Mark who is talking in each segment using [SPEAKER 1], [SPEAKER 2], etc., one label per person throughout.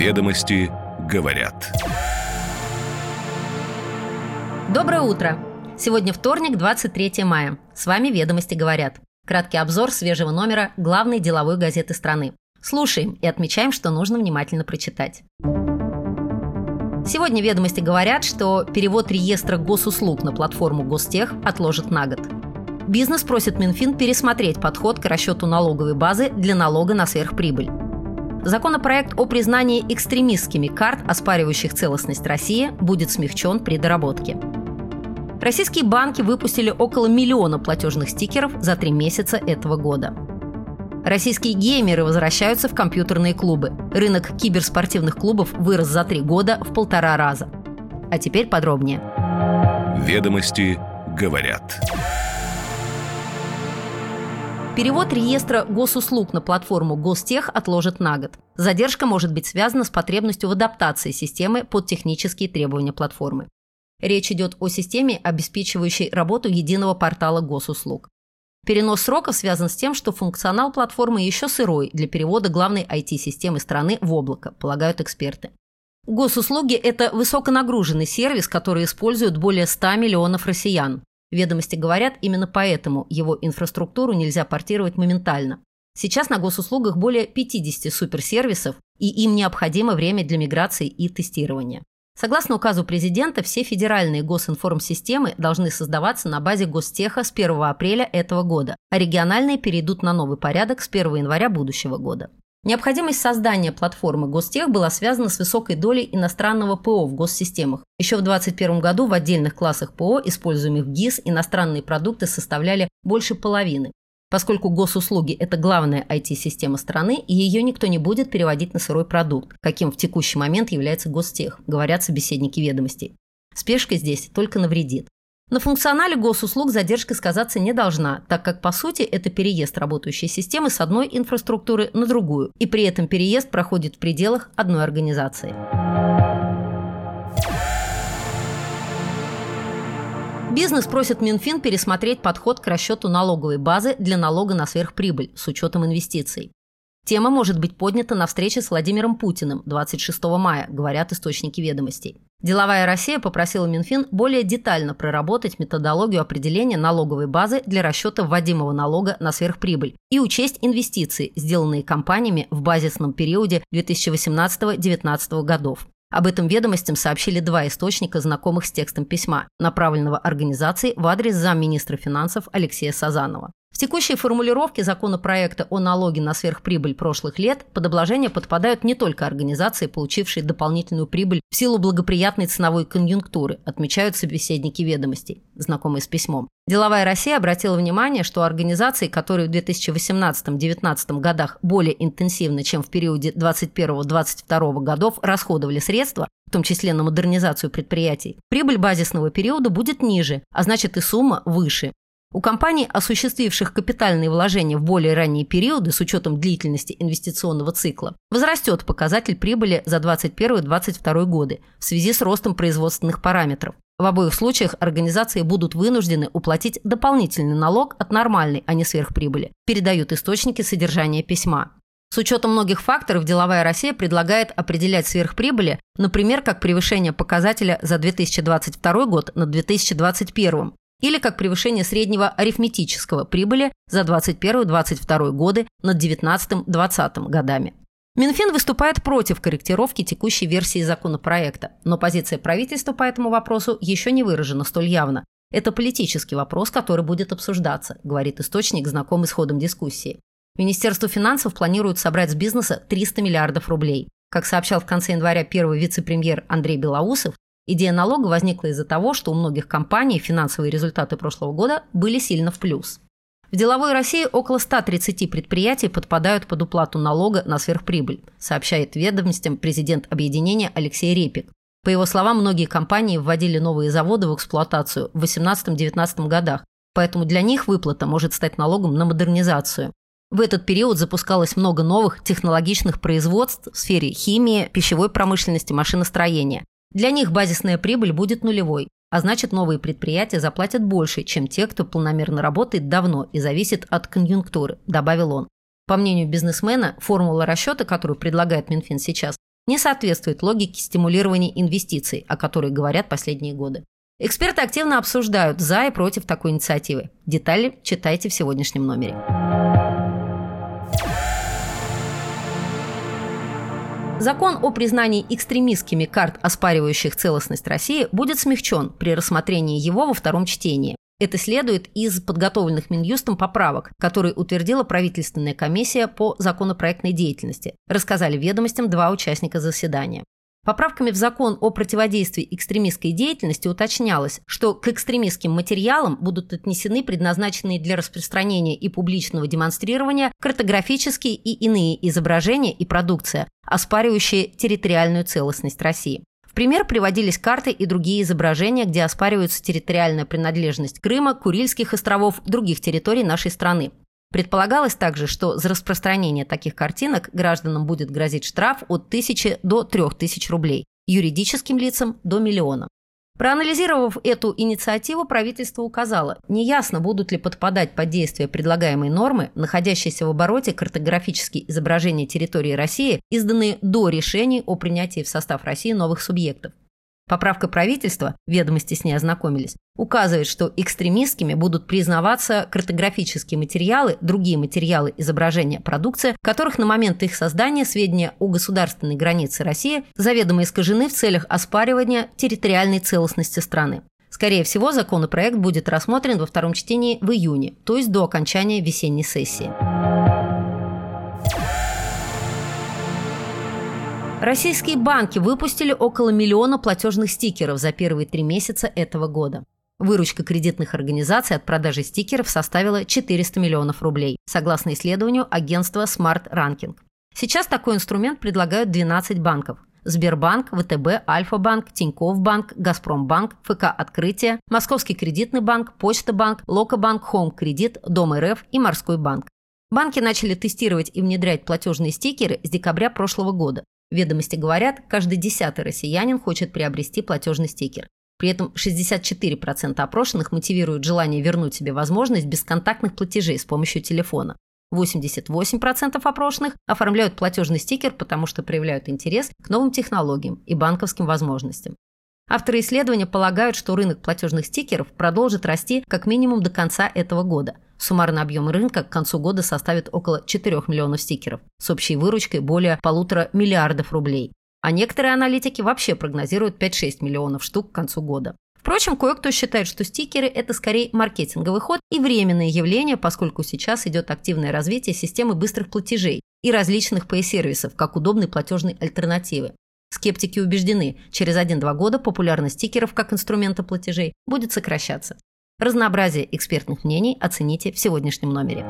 [SPEAKER 1] Ведомости говорят.
[SPEAKER 2] Доброе утро! Сегодня вторник, 23 мая. С вами «Ведомости говорят». Краткий обзор свежего номера главной деловой газеты страны. Слушаем и отмечаем, что нужно внимательно прочитать. Сегодня «Ведомости» говорят, что перевод реестра госуслуг на платформу Гостех отложат на год. Бизнес просит Минфин пересмотреть подход к расчету налоговой базы для налога на сверхприбыль. Законопроект о признании экстремистскими карт, оспаривающих целостность России, будет смягчен при доработке. Российские банки выпустили около миллиона платежных стикеров за три месяца этого года. Российские геймеры возвращаются в компьютерные клубы. Рынок киберспортивных клубов вырос за три года в полтора раза. А теперь подробнее.
[SPEAKER 1] Ведомости говорят.
[SPEAKER 2] Перевод реестра госуслуг на платформу Гостех отложат на год. Задержка может быть связана с потребностью в адаптации системы под технические требования платформы. Речь идет о системе, обеспечивающей работу единого портала госуслуг. Перенос сроков связан с тем, что функционал платформы еще сырой для перевода главной IT-системы страны в облако, полагают эксперты. Госуслуги – это высоконагруженный сервис, который используют более 100 миллионов россиян. Ведомости говорят, именно поэтому его инфраструктуру нельзя портировать моментально. Сейчас на госуслугах более 50 суперсервисов, и им необходимо время для миграции и тестирования. Согласно указу президента, все федеральные госинформсистемы должны создаваться на базе Гостеха с 1 апреля этого года, а региональные перейдут на новый порядок с 1 января будущего года. Необходимость создания платформы Гостех была связана с высокой долей иностранного ПО в госсистемах. Еще в 2021 году в отдельных классах ПО, используемых в ГИС, иностранные продукты составляли больше половины. Поскольку госуслуги – это главная IT-система страны, и ее никто не будет переводить на сырой продукт, каким в текущий момент является Гостех, говорят собеседники ведомостей. Спешка здесь только навредит. На функционале госуслуг задержка сказаться не должна, так как, по сути, это переезд работающей системы с одной инфраструктуры на другую, и при этом переезд проходит в пределах одной организации. Бизнес просит Минфин пересмотреть подход к расчету налоговой базы для налога на сверхприбыль с учетом инвестиций. Тема может быть поднята на встрече с Владимиром Путиным 26 мая, говорят источники ведомостей. Деловая Россия попросила Минфин более детально проработать методологию определения налоговой базы для расчета вводимого налога на сверхприбыль и учесть инвестиции, сделанные компаниями в базисном периоде 2018-2019 годов. Об этом ведомостям сообщили два источника, знакомых с текстом письма, направленного организации в адрес замминистра финансов Алексея Сазанова. Текущей формулировке законопроекта о налоге на сверхприбыль прошлых лет под обложение подпадают не только организации, получившие дополнительную прибыль в силу благоприятной ценовой конъюнктуры, отмечают собеседники ведомостей, знакомые с письмом. Деловая Россия обратила внимание, что организации, которые в 2018-2019 годах более интенсивно, чем в периоде 2021-2022 годов, расходовали средства, в том числе на модернизацию предприятий, прибыль базисного периода будет ниже, а значит и сумма выше. У компаний, осуществивших капитальные вложения в более ранние периоды с учетом длительности инвестиционного цикла, возрастет показатель прибыли за 2021-2022 годы в связи с ростом производственных параметров. В обоих случаях организации будут вынуждены уплатить дополнительный налог от нормальной, а не сверхприбыли, передают источники содержания письма. С учетом многих факторов деловая Россия предлагает определять сверхприбыли, например, как превышение показателя за 2022 год над 2021, или как превышение среднего арифметического прибыли за 2021-2022 годы над 2019-2020 годами. Минфин выступает против корректировки текущей версии законопроекта, но позиция правительства по этому вопросу еще не выражена столь явно. Это политический вопрос, который будет обсуждаться, говорит источник, знакомый с ходом дискуссии. Министерство финансов планирует собрать с бизнеса 300 миллиардов рублей. Как сообщал в конце января первый вице-премьер Андрей Белоусов, Идея налога возникла из-за того, что у многих компаний финансовые результаты прошлого года были сильно в плюс. В деловой России около 130 предприятий подпадают под уплату налога на сверхприбыль, сообщает ведомостям президент объединения Алексей Репик. По его словам, многие компании вводили новые заводы в эксплуатацию в 2018-2019 годах, поэтому для них выплата может стать налогом на модернизацию. В этот период запускалось много новых технологичных производств в сфере химии, пищевой промышленности, машиностроения. Для них базисная прибыль будет нулевой, а значит новые предприятия заплатят больше, чем те, кто полномерно работает давно и зависит от конъюнктуры, добавил он. По мнению бизнесмена, формула расчета, которую предлагает Минфин сейчас, не соответствует логике стимулирования инвестиций, о которой говорят последние годы. Эксперты активно обсуждают за и против такой инициативы. Детали читайте в сегодняшнем номере. Закон о признании экстремистскими карт, оспаривающих целостность России, будет смягчен при рассмотрении его во втором чтении. Это следует из подготовленных Минюстом поправок, которые утвердила правительственная комиссия по законопроектной деятельности, рассказали ведомостям два участника заседания. Поправками в закон о противодействии экстремистской деятельности уточнялось, что к экстремистским материалам будут отнесены предназначенные для распространения и публичного демонстрирования картографические и иные изображения и продукция, оспаривающие территориальную целостность России. В пример приводились карты и другие изображения, где оспариваются территориальная принадлежность Крыма, Курильских островов, других территорий нашей страны. Предполагалось также, что за распространение таких картинок гражданам будет грозить штраф от 1000 до 3000 рублей, юридическим лицам – до миллиона. Проанализировав эту инициативу, правительство указало, неясно, будут ли подпадать под действие предлагаемой нормы, находящиеся в обороте картографические изображения территории России, изданные до решений о принятии в состав России новых субъектов. Поправка правительства, ведомости с ней ознакомились, указывает, что экстремистскими будут признаваться картографические материалы, другие материалы изображения продукции, которых на момент их создания сведения о государственной границе России заведомо искажены в целях оспаривания территориальной целостности страны. Скорее всего, законопроект будет рассмотрен во втором чтении в июне, то есть до окончания весенней сессии. Российские банки выпустили около миллиона платежных стикеров за первые три месяца этого года. Выручка кредитных организаций от продажи стикеров составила 400 миллионов рублей, согласно исследованию агентства Smart Ranking. Сейчас такой инструмент предлагают 12 банков. Сбербанк, ВТБ, Альфа-банк, Тинькофф банк, Газпромбанк, ФК «Открытие», Московский кредитный банк, Почта банк, Локобанк, Хоум Кредит, Дом РФ и Морской банк. Банки начали тестировать и внедрять платежные стикеры с декабря прошлого года. Ведомости говорят, каждый десятый россиянин хочет приобрести платежный стикер. При этом 64% опрошенных мотивируют желание вернуть себе возможность бесконтактных платежей с помощью телефона. 88% опрошенных оформляют платежный стикер, потому что проявляют интерес к новым технологиям и банковским возможностям. Авторы исследования полагают, что рынок платежных стикеров продолжит расти как минимум до конца этого года – Суммарный объем рынка к концу года составит около 4 миллионов стикеров с общей выручкой более полутора миллиардов рублей. А некоторые аналитики вообще прогнозируют 5-6 миллионов штук к концу года. Впрочем, кое-кто считает, что стикеры – это скорее маркетинговый ход и временное явление, поскольку сейчас идет активное развитие системы быстрых платежей и различных пay-сервисов, как удобной платежной альтернативы. Скептики убеждены, через 1-2 года популярность стикеров как инструмента платежей будет сокращаться. Разнообразие экспертных мнений оцените в сегодняшнем номере.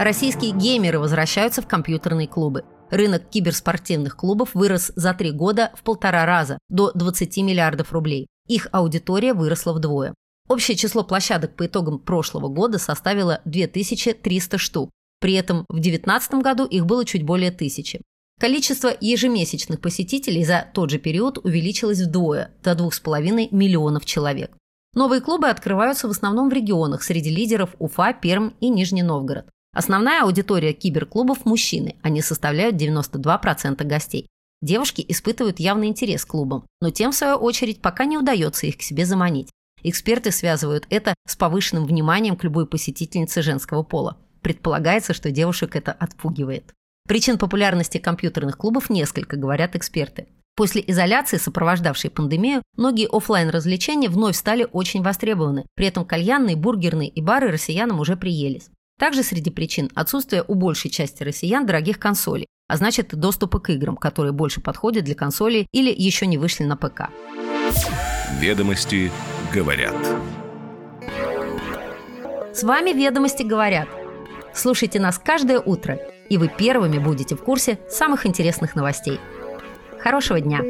[SPEAKER 2] Российские геймеры возвращаются в компьютерные клубы. Рынок киберспортивных клубов вырос за три года в полтора раза, до 20 миллиардов рублей. Их аудитория выросла вдвое. Общее число площадок по итогам прошлого года составило 2300 штук. При этом в 2019 году их было чуть более тысячи. Количество ежемесячных посетителей за тот же период увеличилось вдвое, до 2,5 миллионов человек. Новые клубы открываются в основном в регионах среди лидеров Уфа, Перм и Нижний Новгород. Основная аудитория киберклубов – мужчины, они составляют 92% гостей. Девушки испытывают явный интерес к клубам, но тем, в свою очередь, пока не удается их к себе заманить. Эксперты связывают это с повышенным вниманием к любой посетительнице женского пола. Предполагается, что девушек это отпугивает. Причин популярности компьютерных клубов несколько, говорят эксперты. После изоляции, сопровождавшей пандемию, многие офлайн развлечения вновь стали очень востребованы. При этом кальянные, бургерные и бары россиянам уже приелись. Также среди причин отсутствие у большей части россиян дорогих консолей, а значит и доступа к играм, которые больше подходят для консолей или еще не вышли на ПК.
[SPEAKER 1] Ведомости говорят.
[SPEAKER 2] С вами «Ведомости говорят». Слушайте нас каждое утро – и вы первыми будете в курсе самых интересных новостей. Хорошего дня!